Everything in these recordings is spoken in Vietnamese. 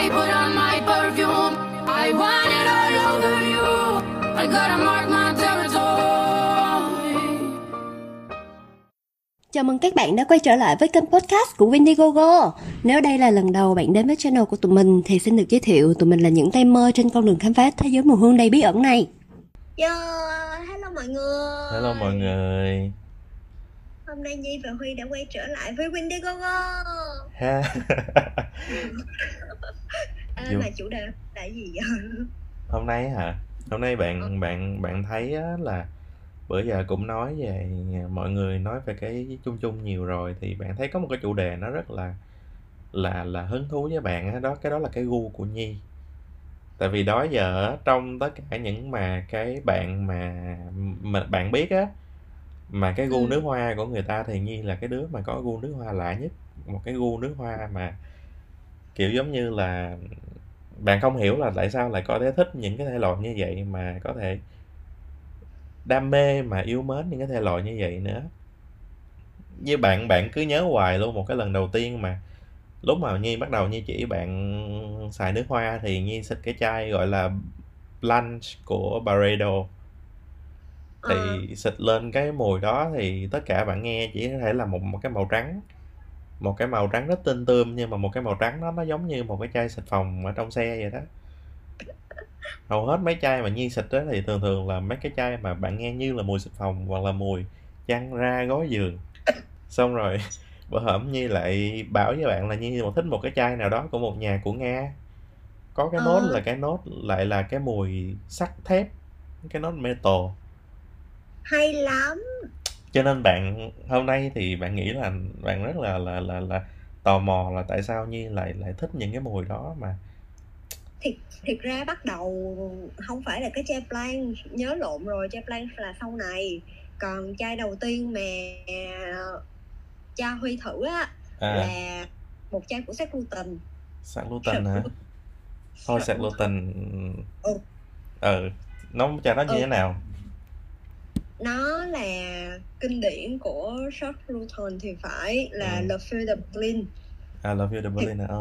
I put on my perfume. I want it all over you. I gotta mark my territory. Chào mừng các bạn đã quay trở lại với kênh podcast của Windigogo. Nếu đây là lần đầu bạn đến với channel của tụi mình thì xin được giới thiệu tụi mình là những tay mơ trên con đường khám phá thế giới mùa hương đầy bí ẩn này. Yo, hello mọi người Hello mọi người Hôm nay Nhi và Huy đã quay trở lại với Windigogo ha à, Mà chủ đề là gì vậy? hôm nay hả hôm nay bạn bạn bạn thấy á, là bữa giờ cũng nói về mọi người nói về cái chung chung nhiều rồi thì bạn thấy có một cái chủ đề nó rất là là là hứng thú với bạn á đó cái đó là cái gu của Nhi tại vì đó giờ trong tất cả những mà cái bạn mà mà bạn biết á mà cái gu Ừ. nước hoa của người ta thì Nhi là cái đứa mà có gu nước hoa lạ nhất một cái gu nước hoa mà kiểu giống như là bạn không hiểu là tại sao lại có thể thích những cái thể loại như vậy mà có thể đam mê mà yêu mến những cái thể loại như vậy nữa. Với bạn bạn cứ nhớ hoài luôn một cái lần đầu tiên mà lúc mà Nhi bắt đầu Nhi chỉ bạn xài nước hoa thì Nhi xịt cái chai gọi là Blanche của Barredo. Thì Ờ, xịt lên cái mùi đó thì tất cả bạn nghe chỉ có thể là một một cái màu trắng một cái màu trắng rất tinh tươm nhưng mà một cái màu trắng đó nó giống như một cái chai xịt phòng ở trong xe vậy đó. Hầu hết mấy chai mà Nhi xịt đó thì thường thường là mấy cái chai mà bạn nghe như là mùi xịt phòng hoặc là mùi chăn ra gối giường. Xong rồi bữa hổm Nhi lại bảo với bạn là Nhi một thích một cái chai nào đó của một nhà của Nga. Có cái nốt Ờ. là cái nốt lại là cái mùi sắt thép cái nốt metal. Hay lắm cho nên bạn hôm nay thì bạn nghĩ là bạn rất là là là là tò mò là tại sao Nhi lại lại thích những cái mùi đó mà? Thiệt, thiệt ra bắt đầu không phải là cái chai Blanc Nhớ lộn rồi, chai Blanc là sau này. Còn chai đầu tiên mà cha Huy thử á à. Là một chai của Seth Luton. Sạc gluten hả? Thôi sạc gluten Ừ. ừ nó cho nó như Ừ. thế nào nó là kinh điển của George Luton thì phải là Ừ. Le Feu de Berlin I love you the Berlin ờ.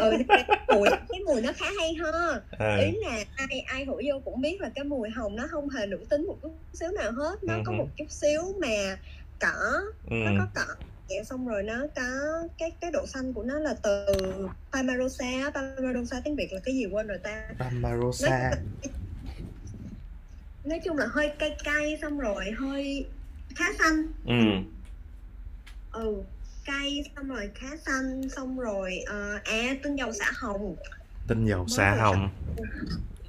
Ừ thì cái mùi cái mùi nó khá hay ha Ờ, ý là ai ai hửi vô cũng biết là cái mùi hồng nó không hề nữ tính một chút xíu nào hết. Nó có Ừ một chút xíu mà cỏ ừ. nó có cỏ Dạ, xong rồi nó có cái cái độ xanh của nó là từ Palmarosa. Palmarosa tiếng Việt là cái gì quên rồi ta? Amarosa nói chung là hơi cay cay xong rồi hơi khá xanh. Ừ. Ừ cay xong rồi khá xanh xong rồi ờ, à tinh dầu xả hồng. Tinh dầu Mới xạ vừa hồng.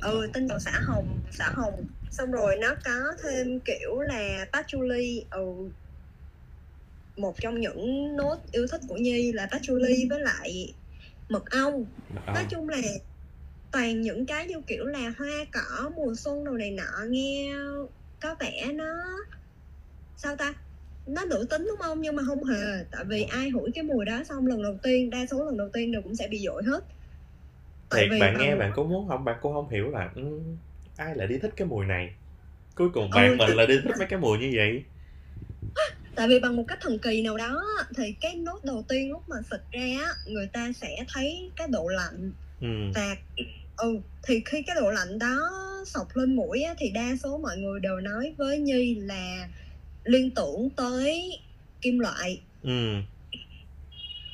Ừ tinh dầu xả hồng xả hồng. Xong rồi nó có thêm kiểu là patchouli. Ừ. Một trong những nốt yêu thích của nhi là patchouli với lại mật ong. Nói chung là toàn những cái như kiểu là hoa cỏ mùa xuân đồ này nọ nghe có vẻ nó sao ta? Nó nữ tính đúng không? Nhưng mà không hề tại vì ai hửi cái mùi đó xong lần đầu tiên đa số lần đầu tiên đều cũng sẽ bị dội hết. Tại thiệt vì bạn nghe bằng- bạn cũng muốn không? Bạn cũng không hiểu là ừ, ai lại đi thích cái mùi này. Cuối cùng Ừ, bạn mình thì- là đi thích mấy cái mùi như vậy. Tại vì bằng một cách thần kỳ nào đó thì cái nốt đầu tiên lúc mà xịt ra người ta sẽ thấy cái độ lạnh ừ và ừ thì khi cái độ lạnh đó sộc lên mũi á, thì đa số mọi người đều nói với nhi là liên tưởng tới kim loại ừ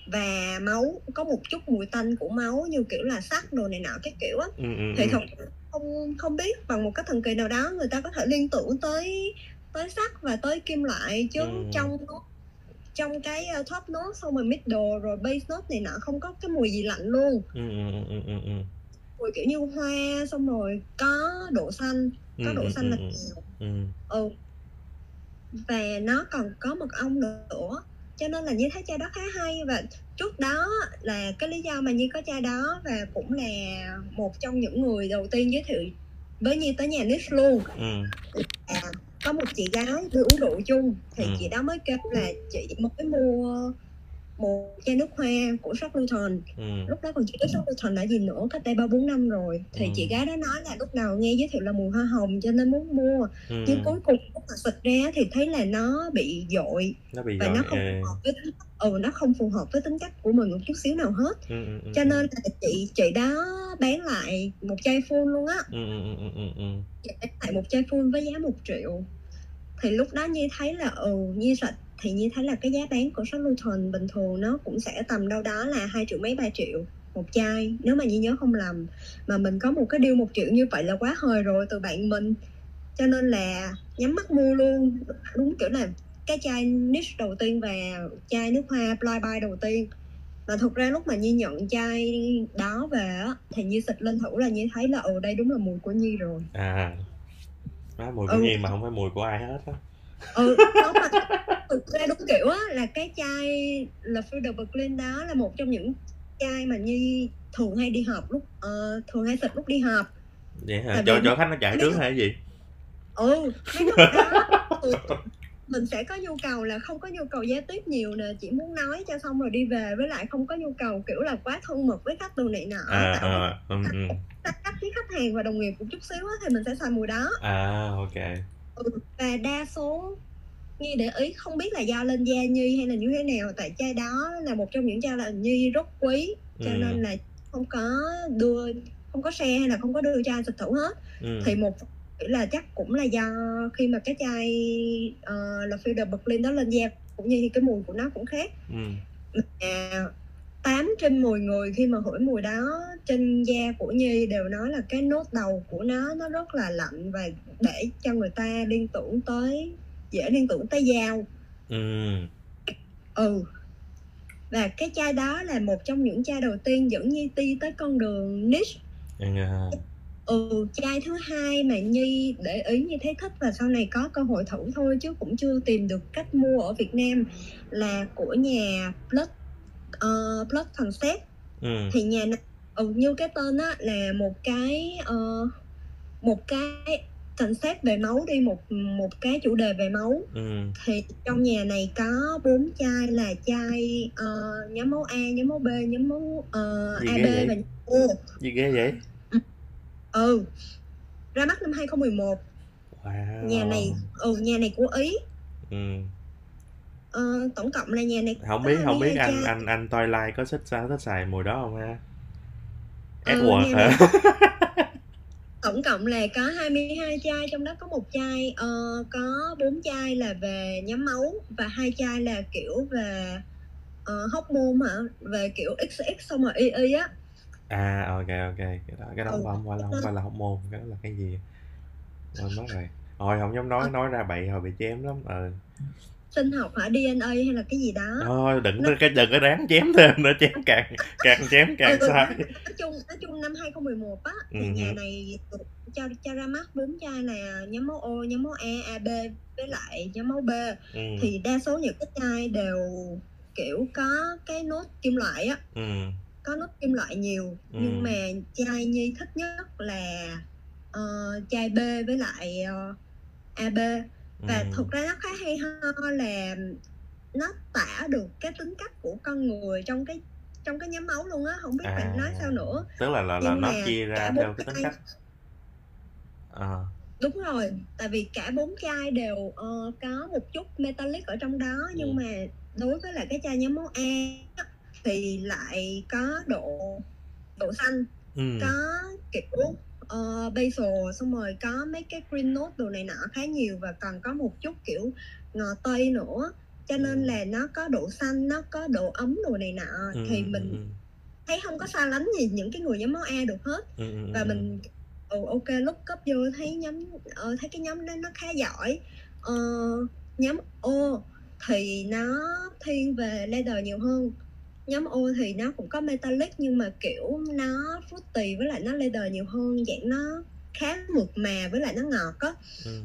và máu có một chút mùi tanh của máu như kiểu là sắt đồ này nọ cái kiểu á ừ ừ thì ừ. thật không không biết bằng một cách thần kỳ nào đó người ta có thể liên tưởng tới tới sắt và tới kim loại chứ Ừ. trong trong cái uh, top note xong rồi middle rồi base note này nọ không có cái mùi gì lạnh luôn. Ừ ừ ừ mùi kiểu như hoa xong rồi có độ xanh có độ xanh là nhiều. Ừ. Ừ. Và nó còn có mật ong nữa cho nên là như thấy chai đó khá hay. Và trước đó là cái lý do mà như có chai đó và cũng là một trong những người đầu tiên giới thiệu với Nhi tới nhà Nick luôn. Ừ. À, có một chị gái đi uống rượu chung thì Ừ. chị đó mới kêu là chị mới mua một chai nước hoa của Shop Luton ừ. Lúc đó còn chưa biết Shop Luton là gì nữa cách đây ba bốn năm rồi. Thì Ừ. chị gái đó nói là lúc nào nghe giới thiệu là mùi hoa hồng cho nên muốn mua. Ừ. Nhưng cuối cùng lúc mà xịt ra thì thấy là nó bị dội. Nó bị và gọi nó không ờ, phù hợp với tính ừ nó không phù hợp với tính cách của mình một chút xíu nào hết. Ừ, ừ, ừ, cho ừ. nên là chị chị đó bán lại một chai full luôn á. Ừ, ừ, ừ, ừ, ừ, ừ. chị bán lại một chai full với giá một triệu. Thì lúc đó Nhi thấy là ừ Nhi sạch thì Nhi thấy là cái giá bán của shop Luton bình thường nó cũng sẽ tầm đâu đó là hai triệu mấy ba triệu một chai. Nếu mà Nhi nhớ không lầm mà mình có một cái deal một triệu như vậy là quá hời rồi từ bạn mình. Cho nên là nhắm mắt mua luôn. Đúng kiểu là cái chai niche đầu tiên và chai nước hoa flyby đầu tiên. Và thực ra lúc mà Nhi nhận chai đó về á thì Nhi xịt lên thử là Nhi thấy là ừ đây đúng là mùi của Nhi rồi. À má mùi của Ừ. Nhi mà không phải mùi của ai hết á ừ mà thực ra đúng kiểu á là cái chai là Frida Berlin đó là một trong những chai mà Nhi thường hay đi học lúc ờ, thường hay xịt lúc đi học vậy hả? Tại cho cho khách nó chạy trước hay gì? Ừ mấy lúc đó mình sẽ có nhu cầu là không có nhu cầu giao tiếp nhiều nè chỉ muốn nói cho xong rồi đi về với lại không có nhu cầu kiểu là quá thân mật với khách đồ này nọ à à ừ, ừ. cách với khách hàng và đồng nghiệp một chút xíu á, thì mình sẽ xài mùi đó. À ok ừ, và đa số Nhi để ý không biết là do lên da Nhi hay là như thế nào tại chai đó là một trong những chai là Nhi rất quý cho Ừ. nên là không có đưa không có share hay là không có đưa chai xịt thử hết ừ. thì một là chắc cũng là do khi mà cái chai uh, là Fielder Berlin đó lên da cũng như cái mùi của nó cũng khác ừ. à, 8 trên 10 người khi mà hửi mùi đó trên da của Nhi đều nói là cái nốt đầu của nó nó rất là lạnh và để cho người ta liên tưởng tới dễ liên tưởng tới dao. Ừ ừ. Và cái chai đó là một trong những chai đầu tiên dẫn Nhi đi tới con đường niche. À, ừ chai thứ hai mà Nhi để ý Nhi thấy thích và sau này có cơ hội thử thôi chứ cũng chưa tìm được cách mua ở Việt Nam là của nhà Blood uh, Blood Concept. Ừ. Thì nhà ừ, như cái tên á là một cái ờ, một cái concept về máu đi một một cái chủ đề về máu. Ừ. Thì trong nhà này có bốn chai là chai ờ, nhóm máu A nhóm máu B nhóm máu Gì AB vậy? và nhóm O gì ghê vậy? Ừ. Ra mắt năm 2011 wow. Nhà này ừ nhà này của ý. Ừ. ờ, tổng cộng là nhà này không biết không biết 22 anh chai. anh anh Twilight có thích sao thích xài mùi đó không ha? Ừ, Edward nghe hả? tổng cộng là có 22 chai trong đó có một chai ờ, có bốn chai là về nhóm máu và hai chai là kiểu về uh, hormone hả? Về kiểu XX xong rồi y y á. À ok ok. Cái đó cái đó Ừ. không phải là không phải là hormone cái đó là cái gì? Quên mất rồi. Hồi không dám nói nói ra bậy hồi bị chém lắm. Ừ sinh học hả? DNA hay là cái gì đó? Thôi đừng có cái đừng có ráng chém thêm nữa chém càng càng chém càng Ừ, sai. nói chung nói chung năm 2011 á thì Ừ, nhà ừ. này cho cho ra mắt bốn chai là nhóm máu O nhóm máu A AB với lại nhóm máu B. Ừ. Thì đa số những cái chai đều kiểu có cái nốt kim loại á. Ừ. Có nốt kim loại nhiều Ừ. nhưng mà chai nhi thích nhất là ờ, chai B với lại ờ, AB và ừ. thực ra nó khá hay ho là nó tả được cái tính cách của con người trong cái trong cái nhóm máu luôn á không biết À. phải nói sao nữa tức là là là Nhưng nó chia ra theo cái tính cách à đúng rồi tại vì cả bốn chai đều ờ, có một chút metallic ở trong đó nhưng Ừ. mà đối với lại cái chai nhóm máu A thì lại có độ độ xanh ừ có kiểu uh, basil xong rồi có mấy cái green note đồ này nọ khá nhiều và còn có một chút kiểu ngò tây nữa. Cho nên Ừ. là nó có độ xanh nó có độ ấm đồ này nọ. Ừ, thì ừ, mình thấy không có xa lánh gì những cái người nhóm máu A được hết. Ừ, và mình ừ, ok lúc cấp vô thấy nhóm ờ, thấy cái nhóm đó nó khá giỏi. Ờ, nhóm O thì nó thiên về leather nhiều hơn nhóm O thì nó cũng có metallic nhưng mà kiểu nó fruity với lại nó leather nhiều hơn dạng nó khá mượt mà với lại nó ngọt á ừ.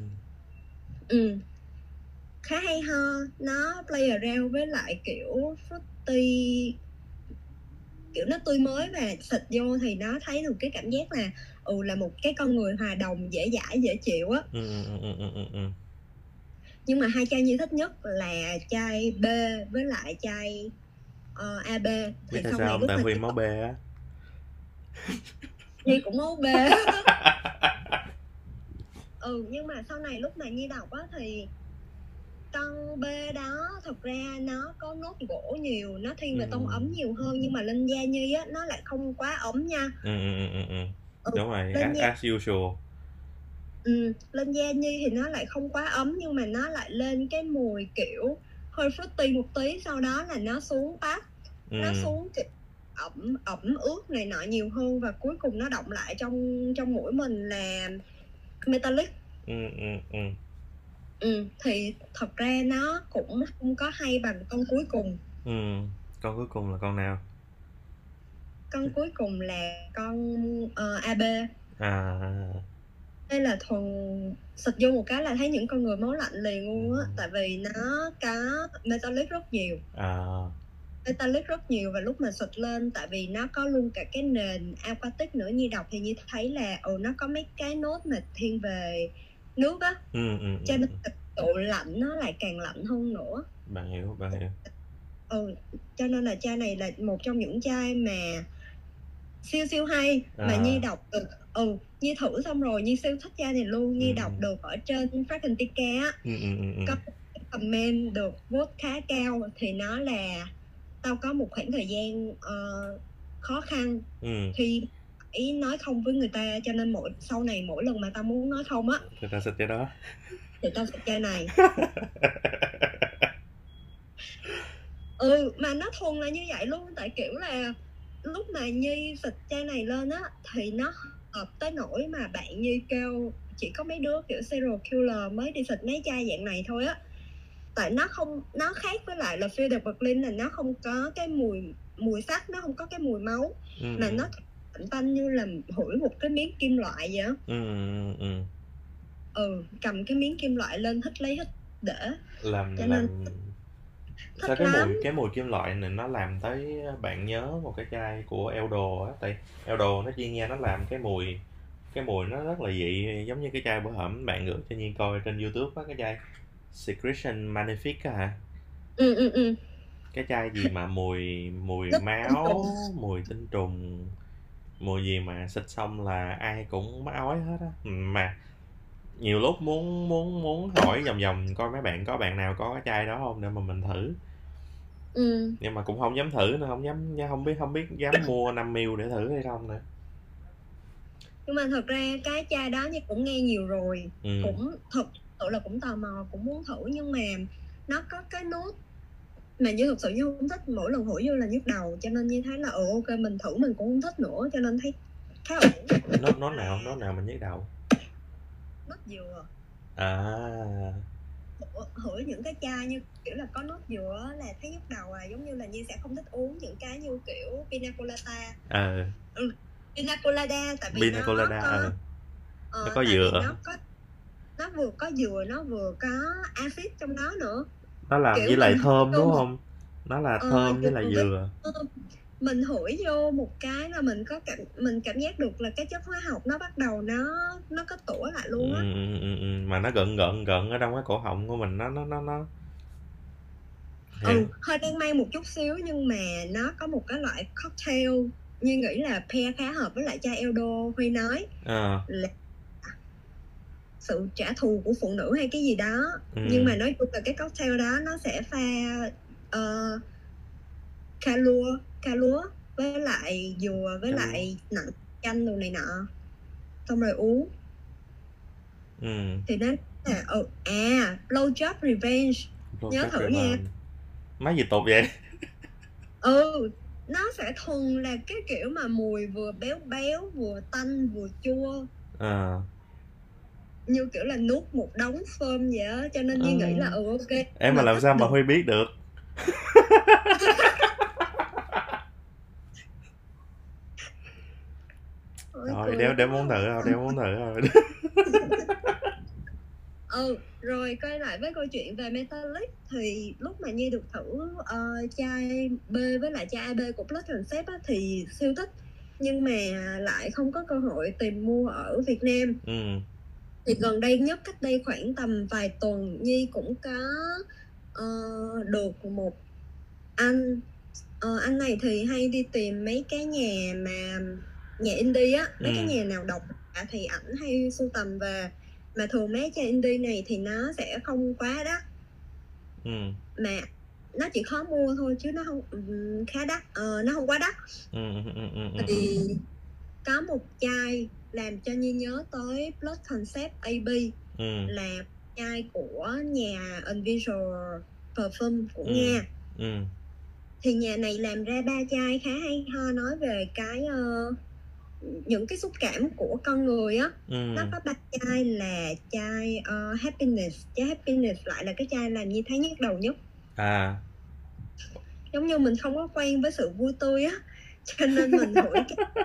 ừ. khá hay ho nó play around với lại kiểu fruity kiểu nó tươi mới và xịt vô thì nó thấy được cái cảm giác là ừ là một cái con người hòa đồng dễ dãi dễ chịu á Ừ, ừ, ừ, ừ, ừ, ừ. nhưng mà hai chai như thích nhất là chai B với lại chai ờ, AB biết thì tại sau sao này không tại vì máu B á Nhi cũng máu B ừ nhưng mà sau này lúc mà Nhi đọc á thì con B đó thật ra nó có nốt gỗ nhiều nó thiên về tông Ừ. ấm nhiều hơn nhưng mà Linh Gia Nhi á nó lại không quá ấm nha ừ, ừ, ừ, ừ, ừ. Ừ, đúng rồi lên as, nha. as usual ừ, Linh Gia Nhi thì nó lại không quá ấm nhưng mà nó lại lên cái mùi kiểu hơi fruity một tí sau đó là nó xuống pap ừ. nó xuống kiểu ẩm ẩm ướt này nọ nhiều hơn và cuối cùng nó động lại trong trong mũi mình là metallic ừ, ừ, ừ. ừ, thì thật ra nó cũng không có hay bằng con cuối cùng ừ. con cuối cùng là con nào con cuối cùng là con ờ, AB à đây là thuần xịt vô một cái là thấy những con người máu lạnh liền luôn á Ừ. tại vì nó có metallic rất nhiều à metallic rất nhiều và lúc mà xịt lên tại vì nó có luôn cả cái nền aquatic nữa như đọc thì như thấy là ừ nó có mấy cái nốt mà thiên về nước á ừ, ừ, cho ừ. nên độ lạnh nó lại càng lạnh hơn nữa bạn hiểu bạn hiểu ừ cho nên là chai này là một trong những chai mà siêu siêu hay mà À. nhi đọc được ừ nhi thử xong rồi nhi siêu thích chai này luôn nhi Ừ. đọc được ở trên Fragrantica á ừ, ừ, ừ, ừ. có comment được vote khá cao thì nó là tao có một khoảng thời gian ờ, khó khăn. Ừ. khi phải nói không với người ta cho nên mỗi sau này mỗi lần mà tao muốn nói không á thì ta xịt cái đó. thì tao sẽ chai này. Ừ mà nó thuần là như vậy luôn. Tại kiểu là lúc mà nhi xịt chai này lên á thì nó hợp tới nỗi mà bạn nhi kêu chỉ có mấy đứa kiểu serial killer mới đi xịt mấy chai dạng này thôi á tại nó không nó khác với lại là Phil de Berlin là nó không có cái mùi mùi sắt nó không có cái mùi máu ừ. mà nó tanh tanh như là hửi một cái miếng kim loại vậy á ừ, ừ, ừ. ừ cầm cái miếng kim loại lên hít lấy hít để làm Cho làm nên- sao cái lắm. mùi cái mùi kim loại này nó làm tới bạn nhớ một cái chai của Eldo á tại Eldo nó chuyên nha nó làm cái mùi cái mùi nó rất là dị giống như cái chai bữa hổm bạn gửi cho Nhiên coi trên YouTube á cái chai Secretion Magnifique á hả? Ừ ừ ừ. Cái chai gì mà mùi mùi máu mùi tinh trùng mùi gì mà xịt xong là ai cũng ói hết á. Mà nhiều lúc muốn muốn muốn hỏi vòng vòng coi mấy bạn có bạn nào có cái chai đó không để mà mình thử. Ừ. Nhưng mà cũng không dám thử nữa không dám không biết không biết dám mua 5 ml để thử hay không nữa. Nhưng mà thật ra cái chai đó như cũng nghe nhiều rồi ừ. cũng thật sự là cũng tò mò cũng muốn thử nhưng mà nó có cái nốt mà như thực sự như không thích mỗi lần hửi vô là nhức đầu cho nên như thấy là ừ ok mình thử mình cũng không thích nữa cho nên thấy khá ổn. Nốt nốt nào nốt nào mình nhức đầu? Nốt dừa. À. Hửi- những cái chai như kiểu là có nốt dừa là thấy nhức đầu à giống như là như sẽ không thích uống những cái như kiểu pina colada. Ờ pina colada tại vì pina nó colada có, ờ ờ, nó có dừa. nó có nó vừa có dừa nó vừa có axit trong đó nữa. Nó làm kiểu với lại thơm đúng không nó là Ờ, thơm với lại dừa. mình hửi vô một cái là mình có cảm mình cảm giác được là cái chất hóa học nó bắt đầu nó nó có tủa lại ừ, luôn á. Ừ, ừ, ừ. mà nó gợn gợn gợn ở trong cái cổ họng của mình nó nó nó nó. Ừ hơi đang may một chút xíu nhưng mà nó có một cái loại cocktail như nghĩ là pair khá hợp với lại chai Eldo Huy nói. Ờ, là sự trả thù của phụ nữ hay cái gì đó ừ. nhưng mà nói chung là cái cocktail đó nó sẽ pha uh, cà lúa cà lúa với lại dừa với lúa. lại nặng chanh đồ này nọ xong rồi uống ừ. thì nó là ừ, à blowjob revenge Nhớ Rocket thử nha. Má gì tục vậy ừ nó sẽ thuần là cái kiểu mà mùi vừa béo béo vừa tanh vừa chua ờ như kiểu là nuốt một đống phơm vậy á cho nên Ừ. nghĩ là ừ ok. Em mà làm sao mà huy biết được? Rồi đéo quá. muốn thử rồi đéo muốn thử rồi ừ rồi quay lại với câu chuyện về metallic thì lúc mà nhi được thử ờ, chai B với lại chai AB của Blood Concept á, thì siêu thích. Nhưng mà lại không có cơ hội tìm mua ở Việt Nam. Ừ thì gần đây nhất cách đây khoảng tầm vài tuần nhi cũng có ờ, được một anh ờ, anh này thì hay đi tìm mấy cái nhà mà nhà indie á mấy Ừ. cái nhà nào độc thì ảnh hay sưu tầm về mà thường mấy cái indie này thì nó sẽ không quá đắt ừ mà nó chỉ khó mua thôi chứ nó không ừm, khá đắt ờ, nó không quá đắt ừ ừ ừ. thì có một chai làm cho Nhi nhớ tới Blood Concept AB ừ. là chai của nhà Invisual Perfume của Ừ. Nga. Ừ. Thì nhà này làm ra ba chai khá hay ho nói về cái ờ, những cái xúc cảm của con người á. Ừ. Nó có ba chai là chai ờ, happiness. Chai happiness lại là cái chai làm như thấy nhức đầu nhất. À. Giống như mình không có quen với sự vui tươi á cho nên mình hửi cái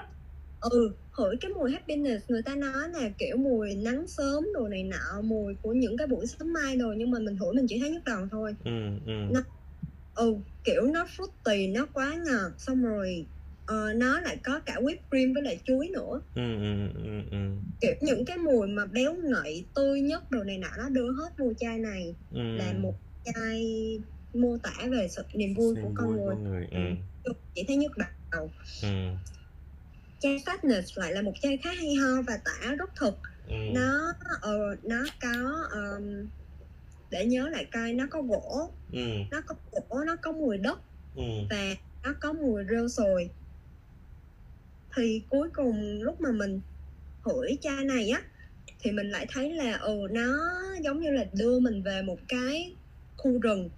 ừ hửi cái mùi happiness người ta nói là kiểu mùi nắng sớm đồ này nọ mùi của những cái buổi sớm mai đồ nhưng mà mình hửi mình chỉ thấy nhức đầu thôi. Ừ ừ. Nó- ừ kiểu nó fruity nó quá ngọt xong rồi ờ, nó lại có cả whipped cream với lại chuối nữa. Ừ ừ ừ ừ. Kiểu những cái mùi mà béo ngậy tươi nhất đồ này nọ nó đưa hết vô chai này. Ừ. Là một chai mô tả về sự niềm vui của niềm con vui người. con người ừ chỉ thấy nhức đầu. Ừ chai sadness lại là một chai khá hay ho và tả rất thực. Ừ. Nó ờ, nó có ờm, để nhớ lại coi nó có gỗ. Ừ. Nó có gỗ nó có mùi đất ừ. và nó có mùi rêu sồi. Thì cuối cùng lúc mà mình hửi chai này á thì mình lại thấy là ừ nó giống như là đưa mình về một cái khu rừng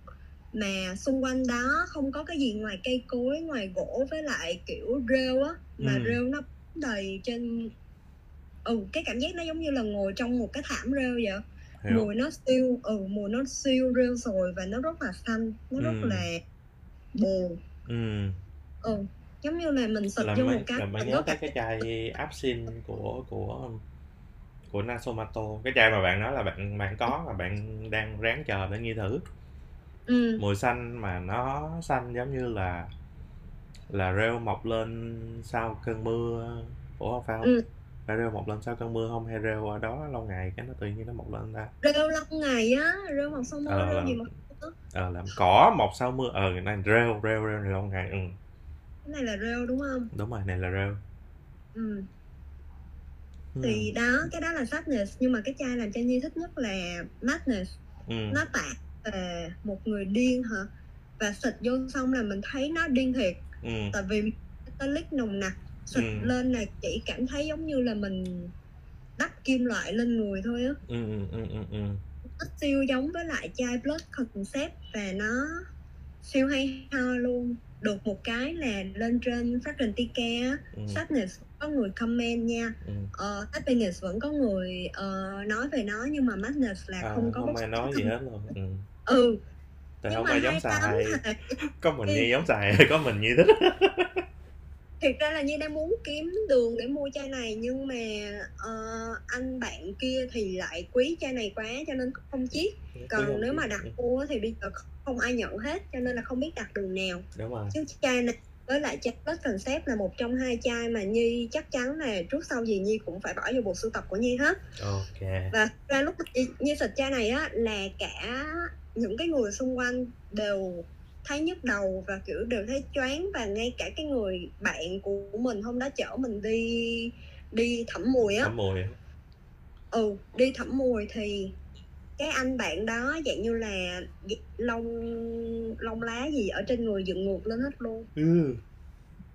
mà xung quanh đó không có cái gì ngoài cây cối ngoài gỗ với lại kiểu rêu á mà Ừ. rêu nó đầy trên ừ cái cảm giác nó giống như là ngồi trong một cái thảm rêu vậy hiểu. Mùi nó siêu ừ mùi nó siêu rêu rồi và nó rất là xanh nó rất Ừ. là buồn ừ. Ừ giống như là mình xịt là vô một cái là mới mình nhớ tới cái chai Absin của của của Nasomato cái chai mà bạn nói là bạn bạn có mà bạn đang ráng chờ để nghi thử ừ, mùi xanh mà nó xanh giống như là là rêu mọc lên sau cơn mưa. Ủa không phải không? Ừ. phải rêu mọc lên sau cơn mưa không? Hay rêu ở đó lâu ngày cái nó tự nhiên nó mọc lên ta? Rêu lâu ngày á rêu màu sông mơ Ờ, rêu là- gì mà ờ làm cỏ mọc sau mưa. Ờ này rêu rêu rêu này lâu ngày ừ. Cái này là rêu đúng không? Đúng rồi này là rêu. Ừ. ừ. thì đó cái đó là sadness nhưng mà cái chai làm cho nhi thích nhất là madness ừ. nó tả về một người điên hả? Và xịt vô xong là mình thấy nó điên thiệt. Ừ. tại vì metallic nồng nặc xịt Ừ. lên là chỉ cảm thấy giống như là mình đắp kim loại lên người thôi á. Ừ ừ ừ ừ ừ. Nó siêu giống với lại chai Blood Concept và nó siêu hay ho luôn. Được một cái là lên trên Fragrantica á, ừ. Sadness có người comment nha. Ừ. ờ, Happiness vẫn có người ờ, nói về nó nhưng mà Madness là À, không có không ai nói gì hết luôn. Ừ. ừ. Tại không ai giống xài. là có mình nhi giống xài có mình nhi thích. Thiệt ra là như đang muốn kiếm đường để mua chai này nhưng mà ờ, anh bạn kia thì lại quý chai này quá cho nên không chiết. Còn nếu mà đặt mua thì bây giờ không ai nhận hết cho nên là không biết đặt đường nào. Đúng rồi. Chứ chai này với lại chai Blood Concept là một trong hai chai mà Nhi chắc chắn là trước sau gì Nhi cũng phải bỏ vô bộ sưu tập của Nhi hết. Ok. Và ra lúc Nhi, Nhi xịt chai này á là cả những cái người xung quanh đều thấy nhức đầu và kiểu đều thấy choáng và ngay cả cái người bạn của mình hôm đó chở mình đi đi thẩm mùi á thấm mùi ừ đi thẩm mùi thì cái anh bạn đó dạng như là lông lông lá gì ở trên người dựng ngược lên hết luôn ừ.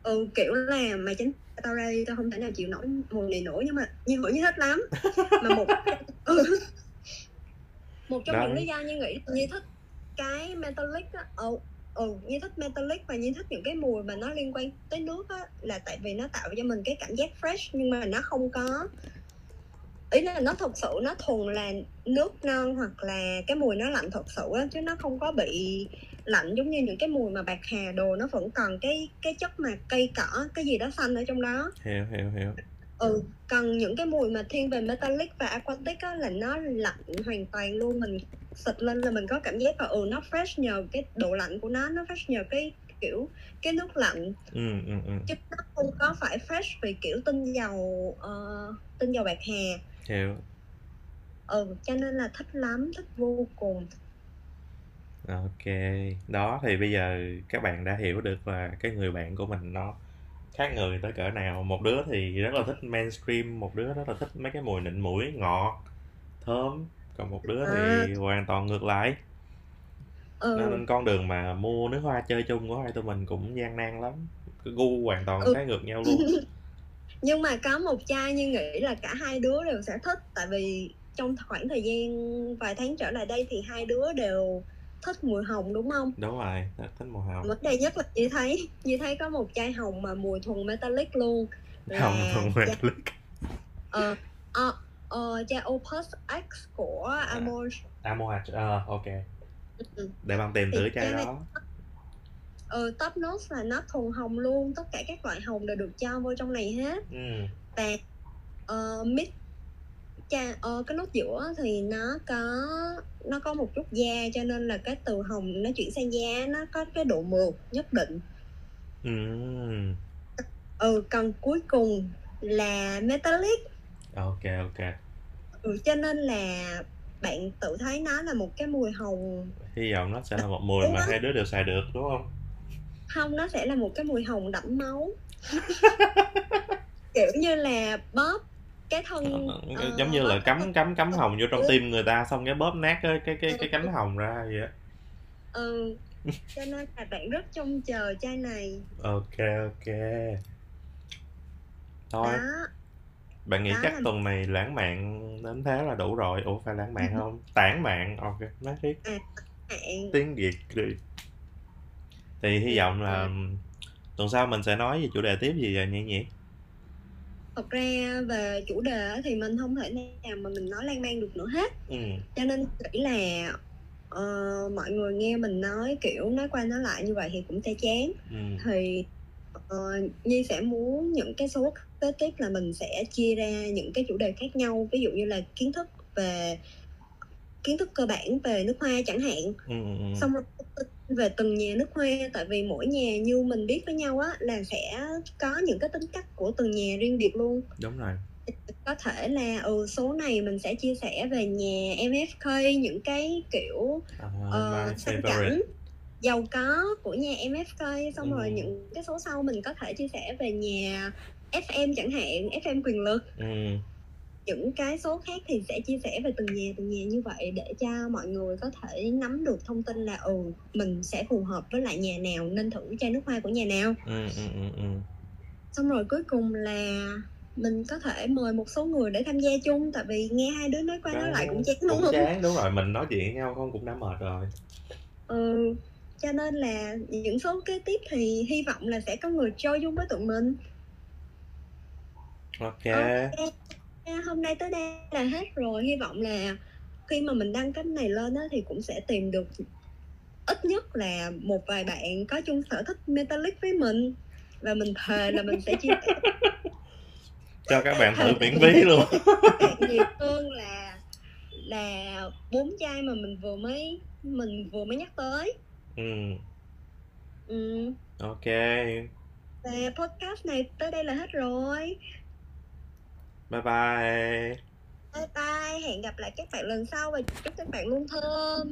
ừ kiểu là mày tránh tao ra đi tao không thể nào chịu nổi mùi này nổi nhưng mà như hửi như thích lắm mà một ừ. Một trong Đấy. những lý do như nghĩ như thích cái metallic á ừ, ừ như thích metallic và như thích những cái mùi mà nó liên quan tới nước á là tại vì nó tạo cho mình cái cảm giác fresh nhưng mà nó không có ý là nó thật sự nó thuần là nước non hoặc là cái mùi nó lạnh thật sự á chứ nó không có bị lạnh giống như những cái mùi mà bạc hà đồ nó vẫn còn cái cái chất mà cây cỏ cái gì đó xanh ở trong đó hiểu hiểu hiểu ừ còn những cái mùi mà thiên về metallic và aquatic á là nó lạnh hoàn toàn luôn mình xịt lên là mình có cảm giác là ừ nó fresh nhờ cái độ lạnh của nó nó fresh nhờ cái kiểu cái nước lạnh. Ừ ừ ừ. Chứ nó không có phải fresh vì kiểu tinh dầu ờ, tinh dầu bạc hà. Hiểu. Ừ cho nên là thích lắm thích vô cùng. Ok, đó thì bây giờ các bạn đã hiểu được là cái người bạn của mình nó khác người tới cỡ nào. Một đứa thì rất là thích mainstream, một đứa rất là thích mấy cái mùi nịnh mũi ngọt, thơm, còn một đứa À. thì hoàn toàn ngược lại. ừ Nên con đường mà mua nước hoa chơi chung của hai tụi mình cũng gian nan lắm. Cái gu hoàn toàn Ừ. trái ngược nhau luôn. nhưng mà có một chai như nghĩ là cả hai đứa đều sẽ thích tại vì trong khoảng thời gian vài tháng trở lại đây thì hai đứa đều thích mùi hồng đúng không Đúng rồi, thích màu hồng. vấn đề nhất là như thấy như thấy có một chai hồng mà mùi thuần metallic luôn là Hồng thuần metallic. ờ ờ ờ, chai Opus X của Amor Amoach, ờ, ok. Ừ. Để bạn tìm thử chai chai này- đó. ờ, top notes là nó thuần hồng luôn tất cả các loại hồng đều được cho vô trong này hết Ừ. và uh, mid cha ờ, cái nốt giữa thì nó có nó có một chút da cho nên là cái từ hồng nó chuyển sang da nó có cái độ mượt nhất định Ừ. ừ còn cuối cùng là metallic Ok, ok. ừ, cho nên là bạn tự thấy nó là một cái mùi hồng Hy vọng nó sẽ là một mùi mà hai đứa đều xài được đúng không? không nó sẽ là một cái mùi hồng đẫm máu kiểu như là bóp cái thân Ờ, ờ, giống như là cắm cắm cắm hồng vô trong tim người ta xong cái bóp nát cái cái cái, cái cánh hồng ra vậy á. ừ cho nên là bạn rất trông chờ chai này Ok ok. Thôi, đó bạn nghĩ đó chắc là- tuần này lãng mạn đến thế là đủ rồi. Ủa phải lãng mạn không? Tản mạn. Ok, nói tiếp hạn tiếng Việt đi. Thì hy vọng là tuần sau mình sẽ nói về chủ đề tiếp gì vậy nhỉ nhỉ? Thật ra về chủ đề thì mình không thể nào mà mình nói lan man được nữa hết Ừ. cho nên nghĩ là ờ, mọi người nghe mình nói kiểu nói qua nói lại như vậy thì cũng sẽ chán Ừ. thì ờ, Nhi sẽ muốn những cái số kế tiếp là mình sẽ chia ra những cái chủ đề khác nhau ví dụ như là kiến thức về kiến thức cơ bản về nước hoa chẳng hạn Ừ, ừ, ừ. xong rồi về từng nhà nước hoa tại vì mỗi nhà như mình biết với nhau á là sẽ có những cái tính cách của từng nhà riêng biệt luôn Đúng rồi. có thể là ừ số này mình sẽ chia sẻ về nhà MFK những cái kiểu sang favorite. cảnh giàu có của nhà MFK xong rồi Ừ. những cái số sau mình có thể chia sẻ về nhà FM chẳng hạn FM quyền lực Ừ. những cái số khác thì sẽ chia sẻ về từng nhà từng nhà như vậy để cho mọi người có thể nắm được thông tin là ừ mình sẽ phù hợp với lại nhà nào nên thử chai nước hoa của nhà nào. Ừ, ừ, ừ, ừ. xong rồi cuối cùng là mình có thể mời một số người để tham gia chung tại vì nghe hai đứa nói qua nói lại cũng chán đúng cũng không chán đúng rồi mình nói chuyện với nhau không cũng đã mệt rồi. Ừ cho nên là những số kế tiếp thì hy vọng là sẽ có người chơi chung với tụi mình. Ok. Ok. Hôm nay tới đây là hết rồi. Hy vọng là khi mà mình đăng cái này lên á, thì cũng sẽ tìm được ít nhất là một vài bạn có chung sở thích metallic với mình. Và mình thề là mình sẽ chia sẻ. Cho các bạn thử miễn phí luôn. nhiều hơn là là bốn chai mà mình vừa mới mình vừa mới nhắc tới. Ừ. Ừ. ok. Và podcast này tới đây là hết rồi bye bye. Bye bye. Hẹn gặp lại các bạn lần sau và chúc các bạn luôn thơm.